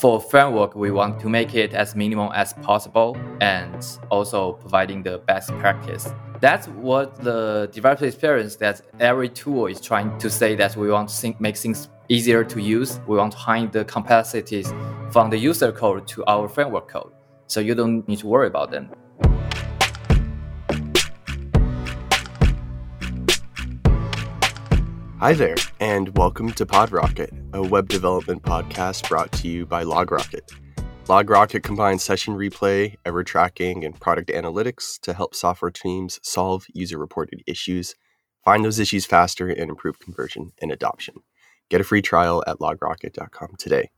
For framework, we want to make it as minimal as possible and also providing the best practice. That's what the developer experience that every tool is trying to say that we want to make things easier to use. We want to hide the complexities from the user code to our framework code. So you don't need to worry about them. Hi there, and welcome to PodRocket, a web development podcast brought to you by LogRocket. LogRocket combines session replay, error tracking, and product analytics to help software teams solve user reported issues, find those issues faster, and improve conversion and adoption. Get a free trial at logrocket.com today.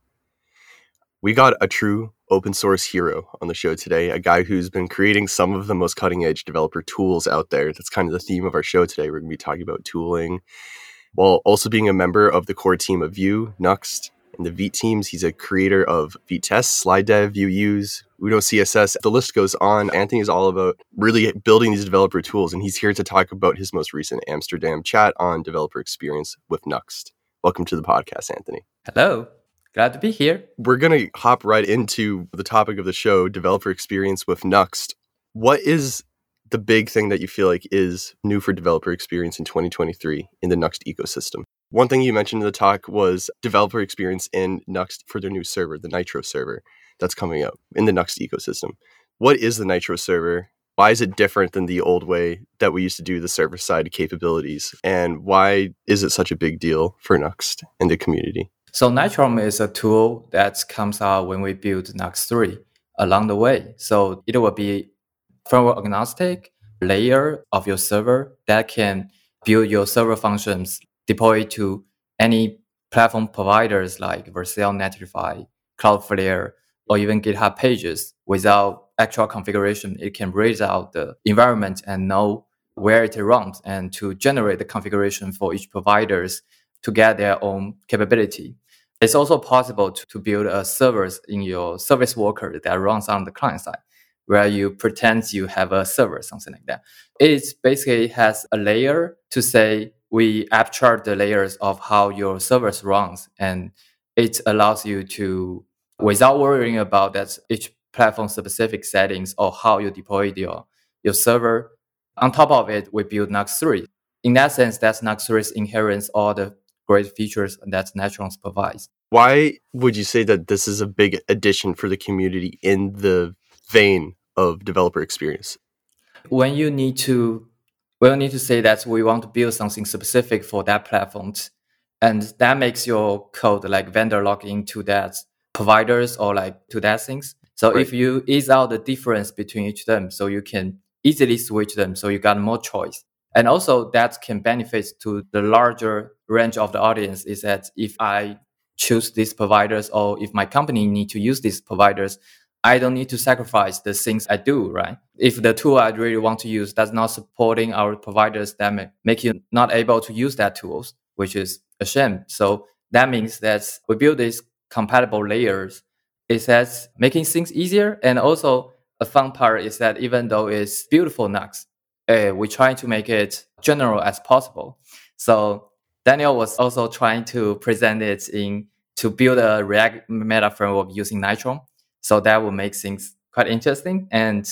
We got a true open source hero on the show today, a guy who's been creating some of the most cutting edge developer tools out there. That's kind of the theme of our show today. We're going to be talking about tooling while also being a member of the core team of Vue, Nuxt, and the Vite teams. He's a creator of Vitest, Slide Dev, Vue Use, Uno CSS. The list goes on. Anthony is all about really building these developer tools, and he's here to talk about his most recent Amsterdam chat on developer experience with Nuxt. Welcome to the podcast, Anthony. Hello. Glad to be here. We're going to hop right into the topic of the show developer experience with Nuxt. What is the big thing that you feel like is new for developer experience in 2023 in the Nuxt ecosystem? One thing you mentioned in the talk was developer experience in Nuxt for their new server, the Nitro server that's coming up in the Nuxt ecosystem. What is the Nitro server? Why is it different than the old way that we used to do the server side capabilities? And why is it such a big deal for Nuxt and the community? So Nitro is a tool that comes out when we build Nuxt 3 along the way. So it will be firmware agnostic layer of your server that can build your server functions deploy to any platform providers like Vercel, Netlify, Cloudflare, or even GitHub pages without actual configuration. It can raise out the environment and know where it runs and to generate the configuration for each providers to get their own capability. It's also possible to, to build a service in your service worker that runs on the client side where you pretend you have a server, something like that. It basically has a layer to say we abstract the layers of how your service runs, and it allows you to, without worrying about that each platform specific settings or how you deploy your your server. On top of it, we build Nuxt 3. In that sense, that's Nuxt 3's inherits all the great features that Netrons provides. Why would you say that this is a big addition for the community in the vein of developer experience? When you need to, we need to say that we want to build something specific for that platform, and that makes your code like vendor log into that providers or like to that things. So right. if you ease out the difference between each of them, so you can easily switch them, so you got more choice. And also that can benefit to the larger range of the audience is that if I choose these providers or if my company need to use these providers, I don't need to sacrifice the things I do, right? If the tool I really want to use does not supporting our providers, that may make you not able to use that tools, which is a shame. So that means that we build these compatible layers. It says making things easier. And also a fun part is that even though it's beautiful Nuxt, uh, we try to make it general as possible. So Daniel was also trying to present it in to build a React meta framework using Nitro. So that will make things quite interesting. And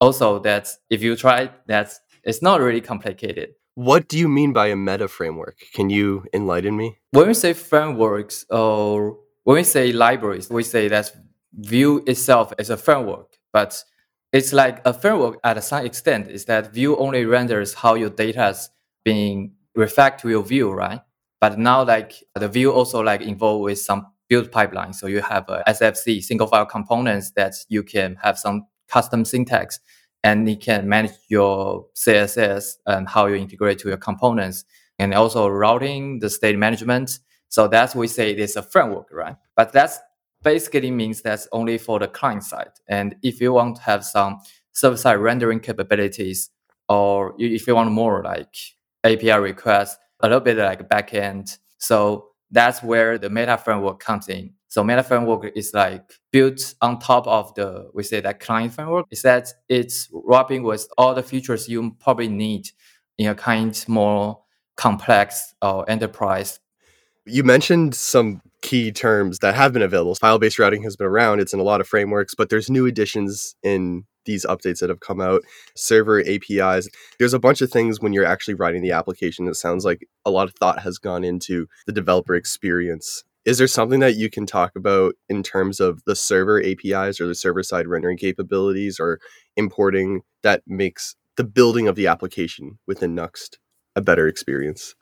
also that if you try that, it's not really complicated. What do you mean by a meta framework? Can you enlighten me? When we say frameworks or when we say libraries, we say that Vue itself is a framework, but it's like a framework at some extent is that Vue only renders how your data is being reflected to your view, right? But now like the view also like involved with some build pipeline. So you have a SFC, single file components that you can have some custom syntax and it can manage your CSS and how you integrate to your components and also routing the state management. So that's we say it's a framework, right? But that's basically means that's only for the client side. And if you want to have some server side rendering capabilities, or if you want more like API requests, a little bit like backend. So that's where the meta framework comes in. So meta framework is like built on top of the we say that client framework. Is that it's wrapping with all the features you probably need in a kind more complex or enterprise. You mentioned some key terms that have been available. File based routing has been around, it's in a lot of frameworks, but there's new additions in these updates that have come out, server APIs. There's a bunch of things when you're actually writing the application. It sounds like a lot of thought has gone into the developer experience. Is there something that you can talk about in terms of the server APIs or the server side rendering capabilities or importing that makes the building of the application within Nuxt a better experience?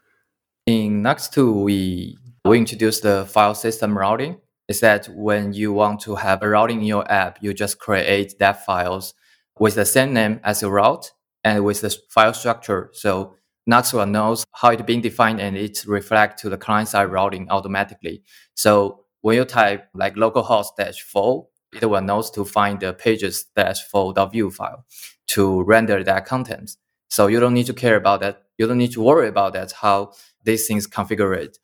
In Nuxt 2, we, we introduced the file system routing is that when you want to have a routing in your app, you just create that files with the same name as your route and with the file structure. So Nuxt knows how it's being defined and it reflects to the client side routing automatically. So when you type like localhost dash full, it will knows to find the pages dash full.vue file to render that content. So you don't need to care about that. You don't need to worry about that, how these things configured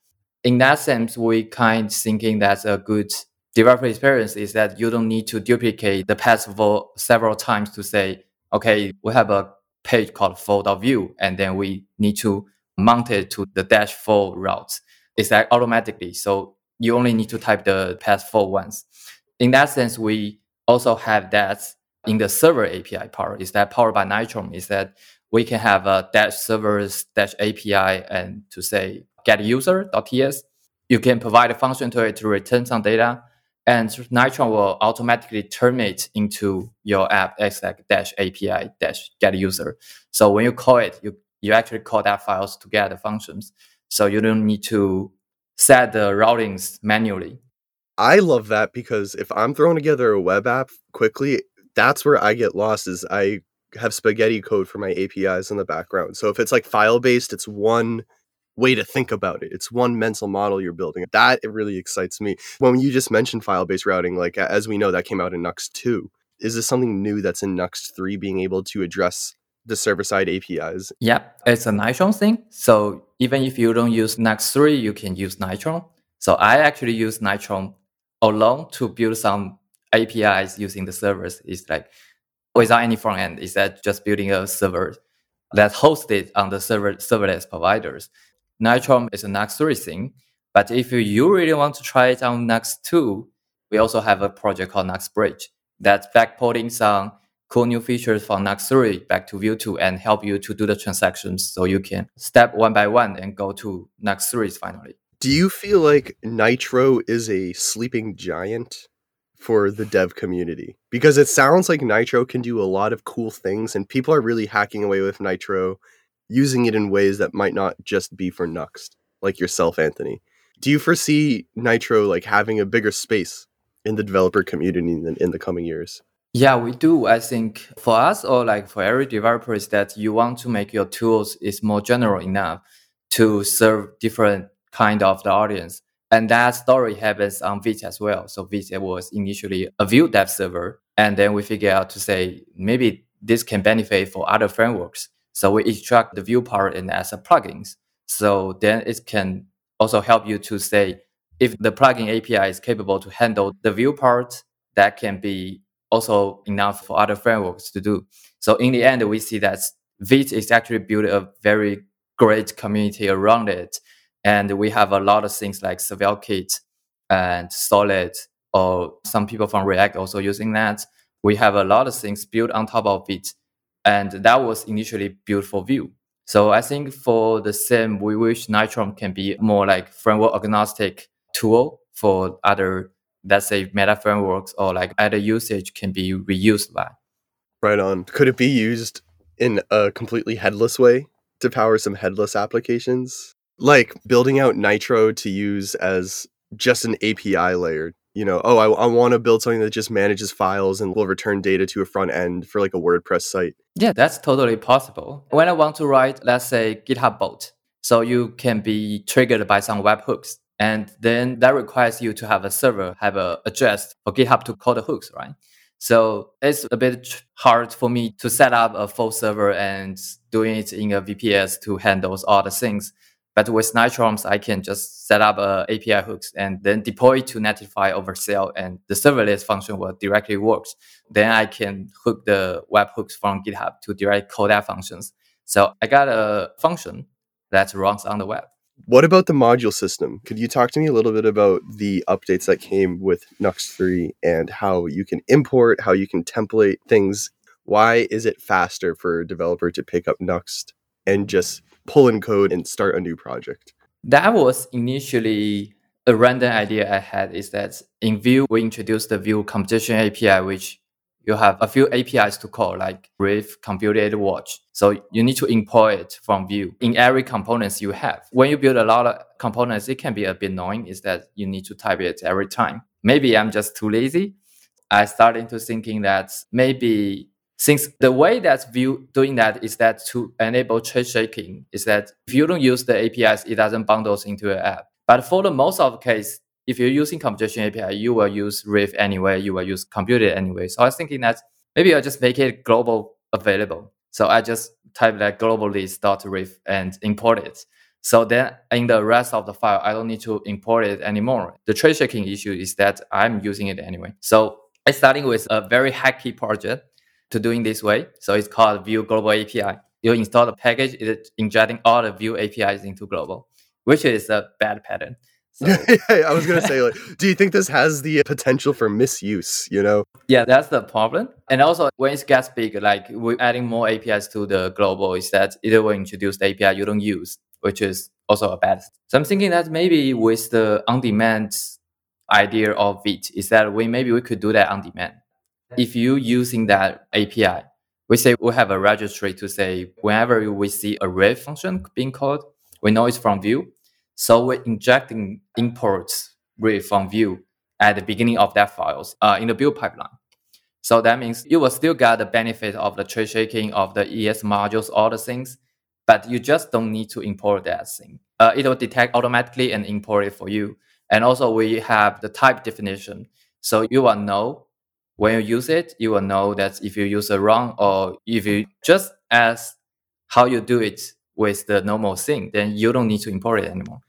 in that sense, we kind of thinking that's a good developer experience is that you don't need to duplicate the path for several times to say, okay, we have a page called full.vue, and then we need to mount it to the dash full routes. It's like automatically. So you only need to type the path once. In that sense, we also have that in the server API part. Is that powered by Nitro? Is that we can have a dash servers dash API and to say get user.ts. You can provide a function to it to return some data, and Nitro will automatically turn it into your app like dash API dash get user. So when you call it, you you actually call that files to get the functions. So you don't need to set the routings manually. I love that because if I'm throwing together a web app quickly, that's where I get lost is I have spaghetti code for my APIs in the background. So if it's like file based, it's one way to think about it. It's one mental model you're building. That it really excites me. When you just mentioned file-based routing, like as we know, that came out in Nuxt 2. Is this something new that's in Nuxt 3 being able to address the server-side APIs? Yep, it's a Nitro thing. So even if you don't use Nuxt 3, you can use Nitro. So I actually use Nitro alone to build some APIs using the servers. It's like without any front end. Is that just building a server that's hosted on the server serverless providers. Nitro is a Nuxt 3 thing. But if you really want to try it on Nuxt 2, we also have a project called Nuxt Bridge that's backporting some cool new features from Nuxt 3 back to Vue 2 and help you to do the transactions so you can step one by one and go to Nuxt 3 finally. Do you feel like Nitro is a sleeping giant for the dev community? Because it sounds like Nitro can do a lot of cool things and people are really hacking away with Nitro using it in ways that might not just be for Nuxt, like yourself, Anthony. Do you foresee Nitro like having a bigger space in the developer community in, in the coming years? Yeah, we do. I think for us or like for every developer is that you want to make your tools is more general enough to serve different kind of the audience. And that story happens on Vite as well. So Vite was initially a Vue dev server. And then we figure out to say maybe this can benefit for other frameworks. So we extract the Vue part in as a plugins. So then it can also help you to say if the plugin API is capable to handle the Vue part, that can be also enough for other frameworks to do. So in the end, we see that Vite is actually built a very great community around it. And we have a lot of things like SvelteKit and Solid, or some people from React also using that. We have a lot of things built on top of it and that was initially beautiful view. So I think for the same, we wish Nitro can be more like framework agnostic tool for other, let's say, meta frameworks or like other usage can be reused by. Right on. Could it be used in a completely headless way to power some headless applications? Like building out Nitro to use as just an API layer you know, oh, I, I want to build something that just manages files and will return data to a front end for like a WordPress site. Yeah, that's totally possible. When I want to write, let's say, GitHub bot, so you can be triggered by some webhooks. And then that requires you to have a server, have a address for GitHub to call the hooks, right? So it's a bit hard for me to set up a full server and doing it in a VPS to handle all the things. But with Nitroms, I can just set up a API hooks and then deploy to Netlify or Vercel, and the serverless function will directly work. Then I can hook the webhooks from GitHub to direct call that functions. So I got a function that runs on the web. What about the module system? Could you talk to me a little bit about the updates that came with Nuxt 3 and how you can import, how you can template things? Why is it faster for a developer to pick up Nuxt and just pull in code and start a new project? That was initially a random idea I had is that in Vue, we introduced the Vue composition API, which you have a few APIs to call, like ref, Computed Watch. So you need to import it from Vue in every components you have. When you build a lot of components, it can be a bit annoying is that you need to type it every time. Maybe I'm just too lazy. I started to thinking that maybe since the way that Vue doing that is that to enable tree shaking is that if you don't use the APIs, it doesn't bundles into your app. But for the most of the case, if you're using composition API, you will use ref anyway, you will use Computed anyway. So I was thinking that maybe I'll just make it global available. So I just type that global list.ref and import it. So then in the rest of the file, I don't need to import it anymore. The tree shaking issue is that I'm using it anyway. So I starting with a very hacky project to doing this way. So it's called Vue Global API. You install the package, it's injecting all the Vue APIs into global, which is a bad pattern. So. I was gonna say, like, do you think this has the potential for misuse? You know? Yeah, that's the problem. And also, when it gets big, like we're adding more APIs to the global, is that either we introduce the API you don't use, which is also a bad. So I'm thinking that maybe with the on-demand idea of it, is that we maybe we could do that on demand. If you using that API, we say we have a registry to say whenever we see a ref function being called, we know it's from Vue so we're injecting imports read from Vue at the beginning of that files uh, in the build pipeline. So that means you will still get the benefit of the tree shaking of the ES modules, all the things, but you just don't need to import that thing. Uh, it will detect automatically and import it for you. And also we have the type definition. So you will know when you use it, you will know that if you use it wrong or if you just as how you do it with the normal thing, then you don't need to import it anymore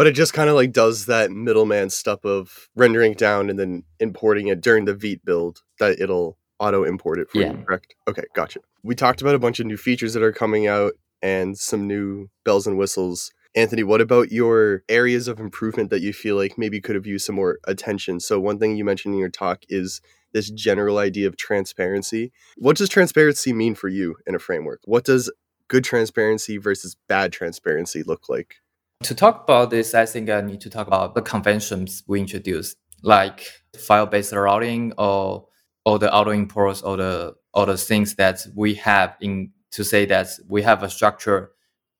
but it just kind of like does that middleman stuff of rendering it down and then importing it during the Vite build that it'll auto import it for yeah. you, correct? Okay, gotcha. We talked about a bunch of new features that are coming out and some new bells and whistles. Anthony, what about your areas of improvement that you feel like maybe could have used some more attention? So, one thing you mentioned in your talk is this general idea of transparency. What does transparency mean for you in a framework? What does good transparency versus bad transparency look like? To talk about this, I think I need to talk about the conventions we introduced, like file-based routing or or the auto imports or the or the things that we have in to say that we have a structure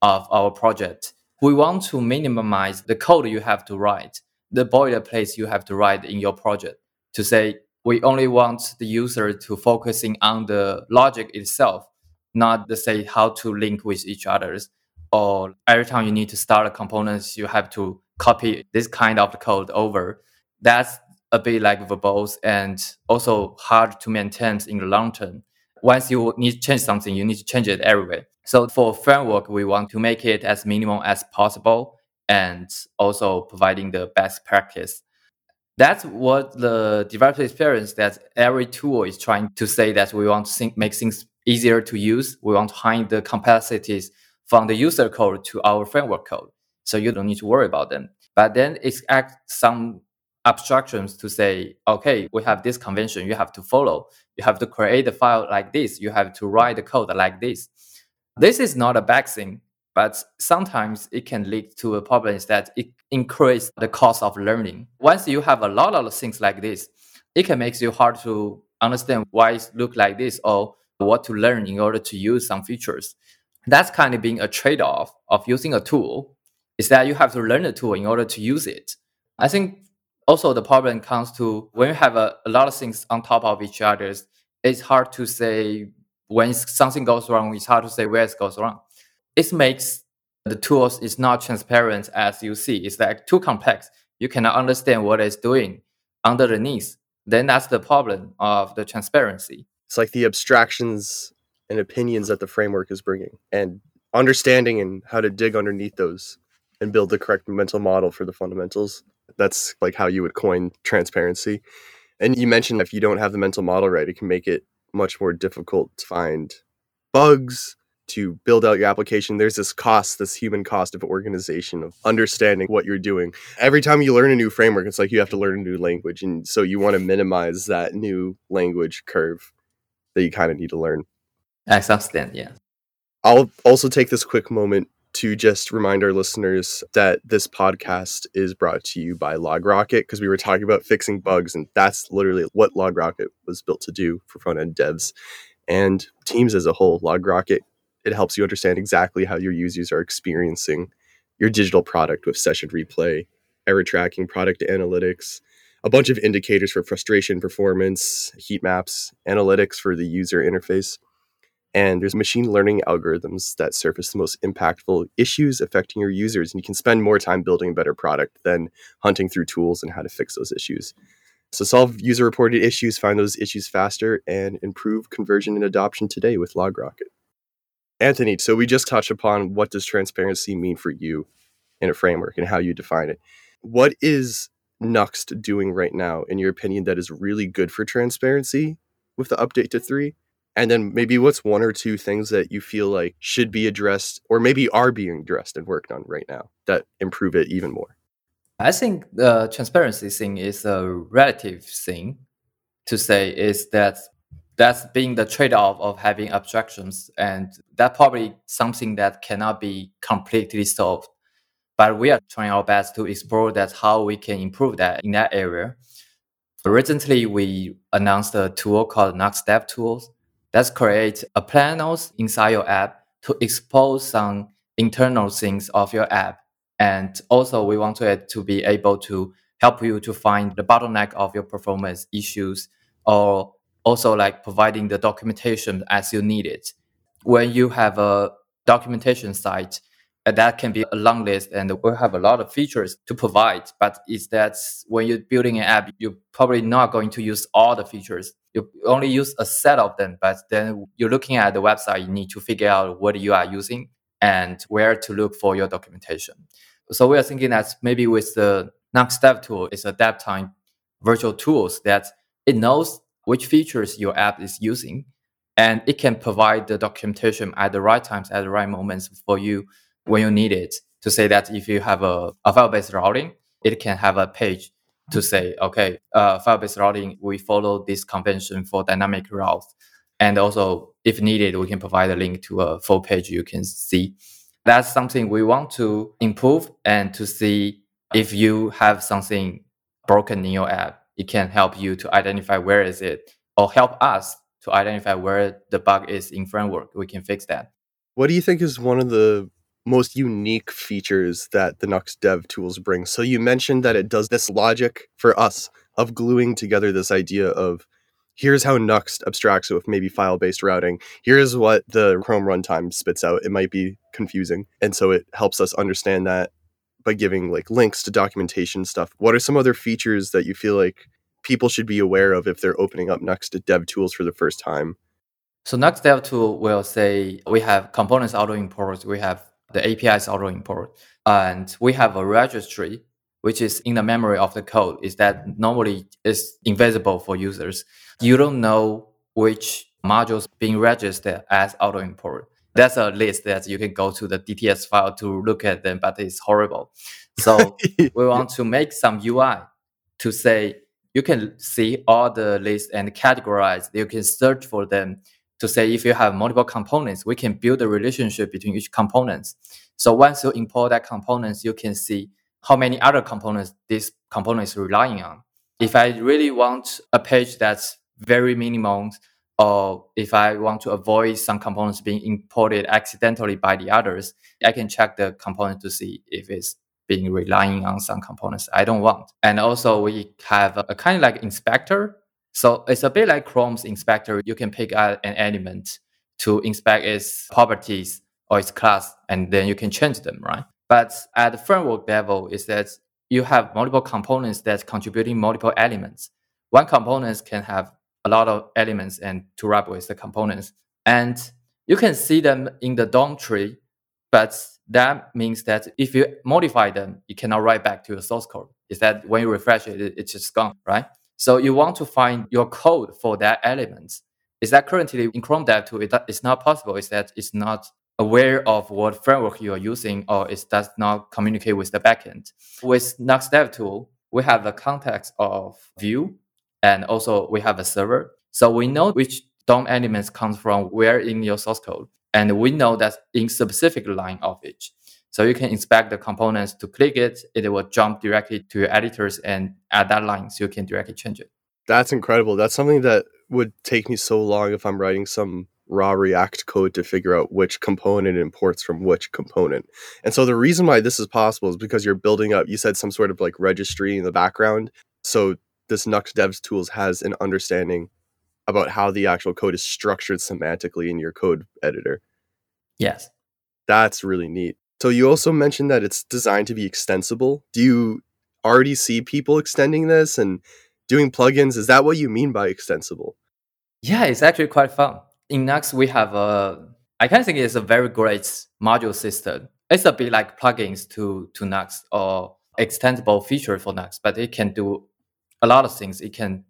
of our project. We want to minimize the code you have to write, the boilerplate you have to write in your project to say we only want the user to focusing on the logic itself, not to say how to link with each others or every time you need to start a components, you have to copy this kind of code over. That's a bit like verbose and also hard to maintain in the long term. Once you need to change something, you need to change it everywhere. So for framework, we want to make it as minimal as possible and also providing the best practice. That's what the developer experience that every tool is trying to say that we want to think, make things easier to use. We want to hide the complexities from the user code to our framework code. So you don't need to worry about them. But then it's act some abstractions to say, okay, we have this convention you have to follow. You have to create the file like this. You have to write the code like this. This is not a bad thing, but sometimes it can lead to a problem that it increases the cost of learning. Once you have a lot of things like this, it can make you hard to understand why it look like this or what to learn in order to use some features that's kind of being a trade-off of using a tool is that you have to learn the tool in order to use it. I think also the problem comes to when you have a, a lot of things on top of each other, it's hard to say when something goes wrong, it's hard to say where it goes wrong. It makes the tools is not transparent as you see. It's like too complex. You cannot understand what it's doing underneath. Then that's the problem of the transparency. It's like the abstractions and opinions that the framework is bringing and understanding and how to dig underneath those and build the correct mental model for the fundamentals that's like how you would coin transparency and you mentioned if you don't have the mental model right it can make it much more difficult to find bugs to build out your application, there's this cost, this human cost of organization, of understanding what you're doing. Every time you learn a new framework, it's like you have to learn a new language. And so you want to minimize that new language curve that you kind of need to learn. I understand, yeah. I'll also take this quick moment to just remind our listeners that this podcast is brought to you by LogRocket because we were talking about fixing bugs, and that's literally what LogRocket was built to do for front end devs and teams as a whole. LogRocket it helps you understand exactly how your users are experiencing your digital product with session replay, error tracking, product analytics, a bunch of indicators for frustration performance, heat maps, analytics for the user interface. And there's machine learning algorithms that surface the most impactful issues affecting your users. And you can spend more time building a better product than hunting through tools and how to fix those issues. So solve user reported issues, find those issues faster, and improve conversion and adoption today with LogRocket. Anthony, so we just touched upon what does transparency mean for you in a framework and how you define it. What is Nuxt doing right now, in your opinion, that is really good for transparency with the update to three? And then maybe what's one or two things that you feel like should be addressed or maybe are being addressed and worked on right now that improve it even more? I think the transparency thing is a relative thing to say is that that's being the trade-off of having abstractions and that probably something that cannot be completely solved. But we are trying our best to explore that how we can improve that in that area. Recently we announced a tool called Nuxt Dev Tools that create a panels inside your app to expose some internal things of your app and also we want it to be able to help you to find the bottleneck of your performance issues or also like providing the documentation as you need it. When you have a documentation site, uh, that can be a long list and we have a lot of features to provide. But is that when you're building an app, you're probably not going to use all the features. You only use a set of them, but then you're looking at the website, you need to figure out what you are using and where to look for your documentation. So we are thinking that maybe with the Nuxt Dev tool, it's a dev time virtual tools that it knows which features your app is using. And it can provide the documentation at the right times, at the right moments for you when you need it. To say that if you have a, a file-based routing, it can have a page to say, okay, uh, file-based routing, we follow this convention for dynamic routes. And also, if needed, we can provide a link to a full page you can see. That's something we want to improve and to see if you have something broken in your app it can help you to identify where is it or help us to identify where the bug is in framework. We can fix that. What do you think is one of the most unique features that the Nuxt dev tools bring? So you mentioned that it does this logic for us of gluing together this idea of here's how Nuxt abstracts with maybe file-based routing. Here's what the Chrome runtime spits out. It might be confusing. And so it helps us understand that by giving like links to documentation stuff. What are some other features that you feel like people should be aware of if they're opening up Nuxt Dev Tools for the first time? So Nuxt Dev Tool will say we have components auto import, we have the APIs auto import, and we have a registry which is in the memory of the code. Is that normally is invisible for users. You don't know which modules being registered as auto import that's a list that you can go to the DTS file to look at them, but it's horrible. So we want to make some UI to say you can see all the lists and categorize. You can search for them to say if you have multiple components, we can build a relationship between each components. So once you import that components, you can see how many other components this component is relying on. If I really want a page that's very minimum or if I want to avoid some components being imported accidentally by the others, I can check the component to see if it's being relying on some components I don't want. And also we have a, a kind of like inspector. So it's a bit like Chrome's inspector. You can pick out an element to inspect its properties or its class, and then you can change them, right? But at the framework level, is that you have multiple components that's contributing multiple elements. One component can have a lot of elements and to wrap with the components. And you can see them in the DOM tree, but that means that if you modify them, you cannot write back to your source code. Is that when you refresh it, it's just gone, right? So you want to find your code for that element. Is that currently in Chrome Dev Tool, it's not possible. Is that it's not aware of what framework you are using or it does not communicate with the backend. With Nuxt Dev tool, we have the context of view and also we have a server. So we know which DOM elements comes from where in your source code. And we know that in specific line of it. So you can inspect the components to click it. It will jump directly to your editors and add that line, so you can directly change it. That's incredible. That's something that would take me so long if I'm writing some raw React code to figure out which component imports from which component. And so the reason why this is possible is because you're building up, you said some sort of like registry in the background. So this Nuxt Devs tools has an understanding about how the actual code is structured semantically in your code editor. Yes. That's really neat. So you also mentioned that it's designed to be extensible. Do you already see people extending this and doing plugins? Is that what you mean by extensible? Yeah, it's actually quite fun. In Nuxt, we have a, I can think it's a very great module system. It's a bit like plugins to, to Nuxt or extensible feature for Nuxt, but it can do a lot of things. It can,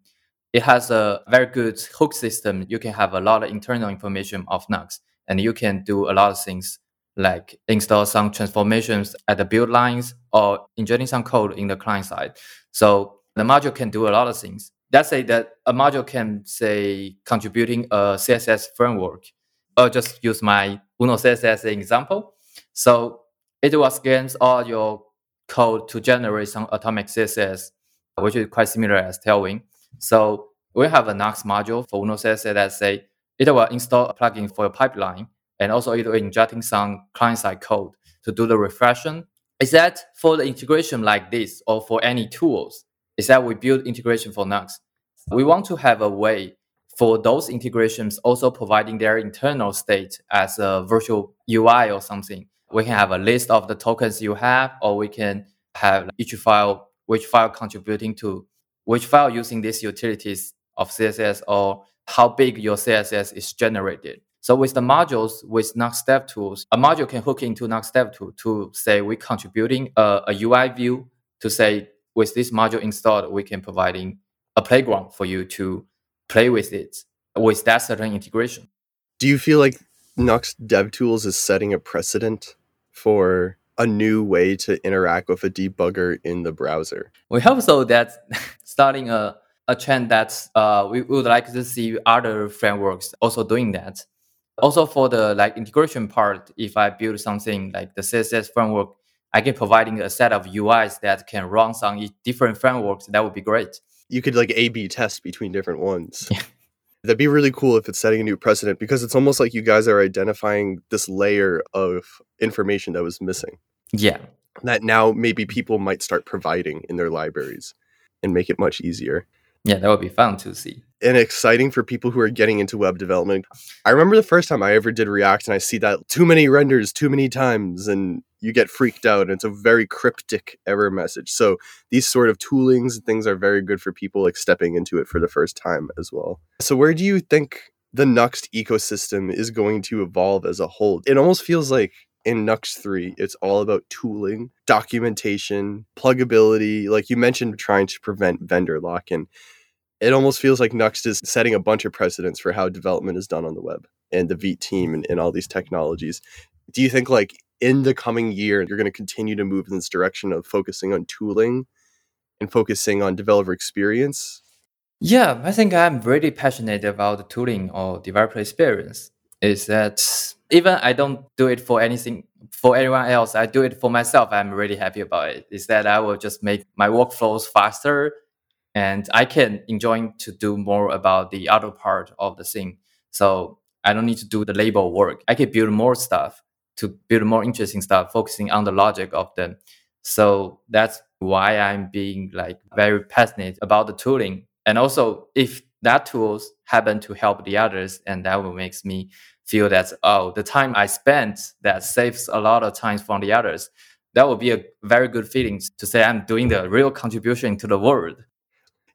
it has a very good hook system. You can have a lot of internal information of Nuxt and you can do a lot of things like install some transformations at the build lines or injecting some code in the client side. So the module can do a lot of things. Let's say that a module can say contributing a CSS framework. I'll just use my Uno CSS as an example. So it will scan all your code to generate some atomic CSS, which is quite similar as Tailwind. So we have a Nuxt module for Uno CSS that say it will install a plugin for your pipeline and also it will injecting some client-side code to do the reflection. Is that for the integration like this or for any tools? Is that we build integration for Nuxt? We want to have a way for those integrations also providing their internal state as a virtual UI or something. We can have a list of the tokens you have, or we can have each file, which file contributing to which file using these utilities of CSS or how big your CSS is generated. So with the modules with Dev tools, a module can hook into Dev tool to say we're contributing a, a UI view to say with this module installed, we can providing a playground for you to play with it with that certain integration. Do you feel like Nuxt Dev Tools is setting a precedent for a new way to interact with a debugger in the browser? We hope so. That's starting a, a trend that uh, we would like to see other frameworks also doing that. Also for the like integration part, if I build something like the CSS framework, I can providing a set of UIs that can run on different frameworks. That would be great. You could like A/B test between different ones. Yeah. That'd be really cool if it's setting a new precedent because it's almost like you guys are identifying this layer of information that was missing. Yeah. That now maybe people might start providing in their libraries and make it much easier. Yeah, that would be fun to see. And exciting for people who are getting into web development. I remember the first time I ever did React and I see that too many renders too many times and you get freaked out. And it's a very cryptic error message. So these sort of toolings and things are very good for people like stepping into it for the first time as well. So where do you think the Nuxt ecosystem is going to evolve as a whole? It almost feels like in Nuxt 3, it's all about tooling, documentation, pluggability. Like you mentioned, trying to prevent vendor lock in. It almost feels like Nuxt is setting a bunch of precedents for how development is done on the web and the Vite team and, and all these technologies. Do you think, like, in the coming year, you're going to continue to move in this direction of focusing on tooling and focusing on developer experience? Yeah, I think I'm really passionate about the tooling or developer experience. Is that even I don't do it for anything for anyone else. I do it for myself. I'm really happy about it. Is that I will just make my workflows faster, and I can enjoy to do more about the other part of the thing. So I don't need to do the label work. I can build more stuff to build more interesting stuff, focusing on the logic of them. So that's why I'm being like very passionate about the tooling. And also, if that tools happen to help the others, and that will makes me feel that oh the time i spent that saves a lot of time from the others that would be a very good feeling to say i'm doing the real contribution to the world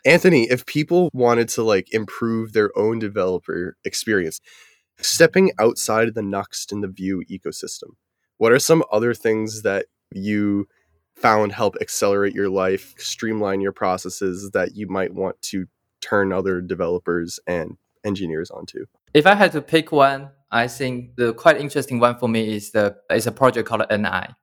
anthony if people wanted to like improve their own developer experience stepping outside of the nuxt and the vue ecosystem what are some other things that you found help accelerate your life streamline your processes that you might want to turn other developers and engineers onto if i had to pick one I think the quite interesting one for me is the is a project called NI,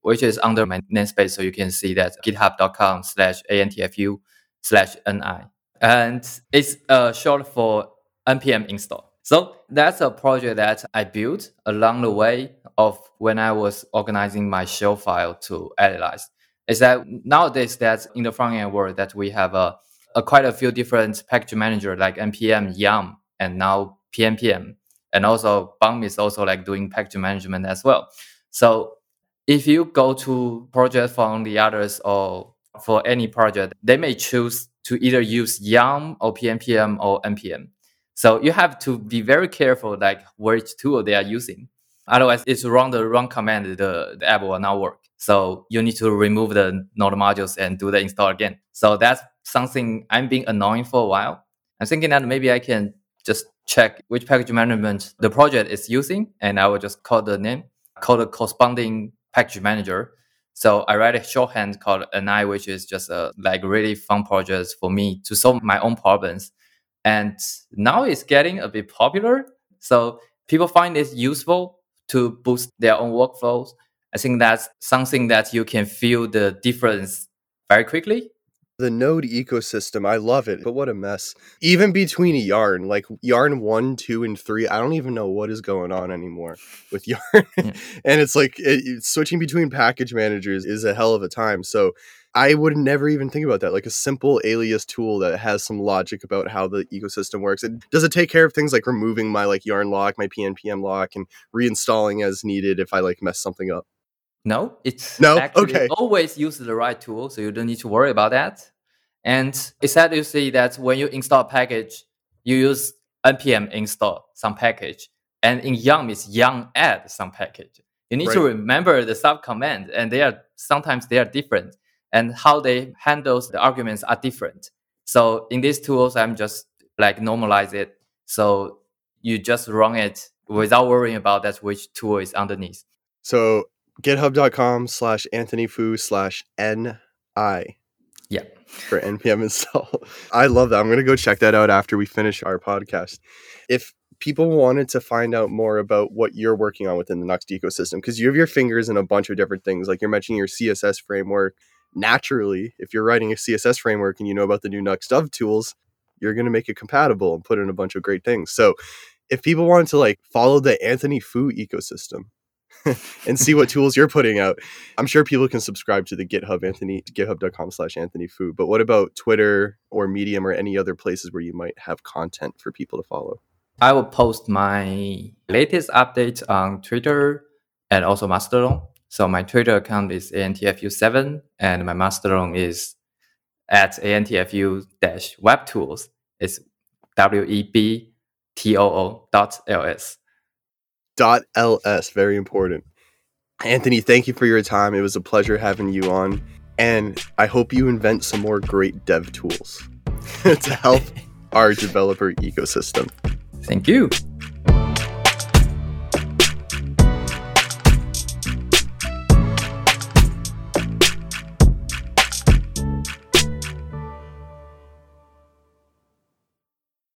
which is under my namespace. So you can see that github.com slash antfu slash NI. And it's uh, short for npm install. So that's a project that I built along the way of when I was organizing my shell file to analyze. Is that nowadays that in the front end world that we have a, a quite a few different package manager like npm, yarn, and now pnpm, and also Bun is also like doing package management as well. So if you go to project from the others or for any project, they may choose to either use yarn or pnpm or npm so you have to be very careful, like which tool they are using. Otherwise, it's run the wrong command, the, the app will not work. So you need to remove the node modules and do the install again. So that's something I'm being annoying for a while. I'm thinking that maybe I can just check which package management the project is using, and I will just call the name, call the corresponding package manager. So I write a shorthand called NI, which is just a like really fun project for me to solve my own problems and now it's getting a bit popular. So people find it useful to boost their own workflows. I think that's something that you can feel the difference very quickly. The Node ecosystem, I love it, but what a mess. Even between Yarn, like Yarn 1, 2, and 3, I don't even know what is going on anymore with Yarn. Yeah. and it's like it, switching between package managers is a hell of a time. So I would never even think about that. Like a simple alias tool that has some logic about how the ecosystem works. It, does it take care of things like removing my like yarn lock, my PNPM lock, and reinstalling as needed if I like mess something up? No, it's no. okay. Always use the right tool, so you don't need to worry about that. And it's sad to see that when you install a package, you use npm install some package, and in Yarn it's Yarn add some package. You need right. to remember the sub command, and they are sometimes they are different and how they handle the arguments are different. So in these tools, I'm just like normalize it. So you just run it without worrying about that which tool is underneath. So github.com slash Anthony Fu slash NI. Yeah. For NPM install. I love that. I'm going to go check that out after we finish our podcast. If people wanted to find out more about what you're working on within the Nuxt ecosystem, because you have your fingers in a bunch of different things, like you're mentioning your CSS framework, naturally, if you're writing a CSS framework and you know about the new Nuxt Dev tools, you're going to make it compatible and put in a bunch of great things. So if people wanted to like follow the Anthony Fu ecosystem and see what tools you're putting out, I'm sure people can subscribe to the GitHub Anthony github.com slash Anthony Fu. But what about Twitter or Medium or any other places where you might have content for people to follow? I will post my latest updates on Twitter and also Mastodon. So my Twitter account is antfu7 and my Mastodon is at antfu dash web tools. It's W E B T O O dot L S. Dot LS, very important. Anthony, thank you for your time. It was a pleasure having you on. And I hope you invent some more great dev tools to help our developer ecosystem. Thank you.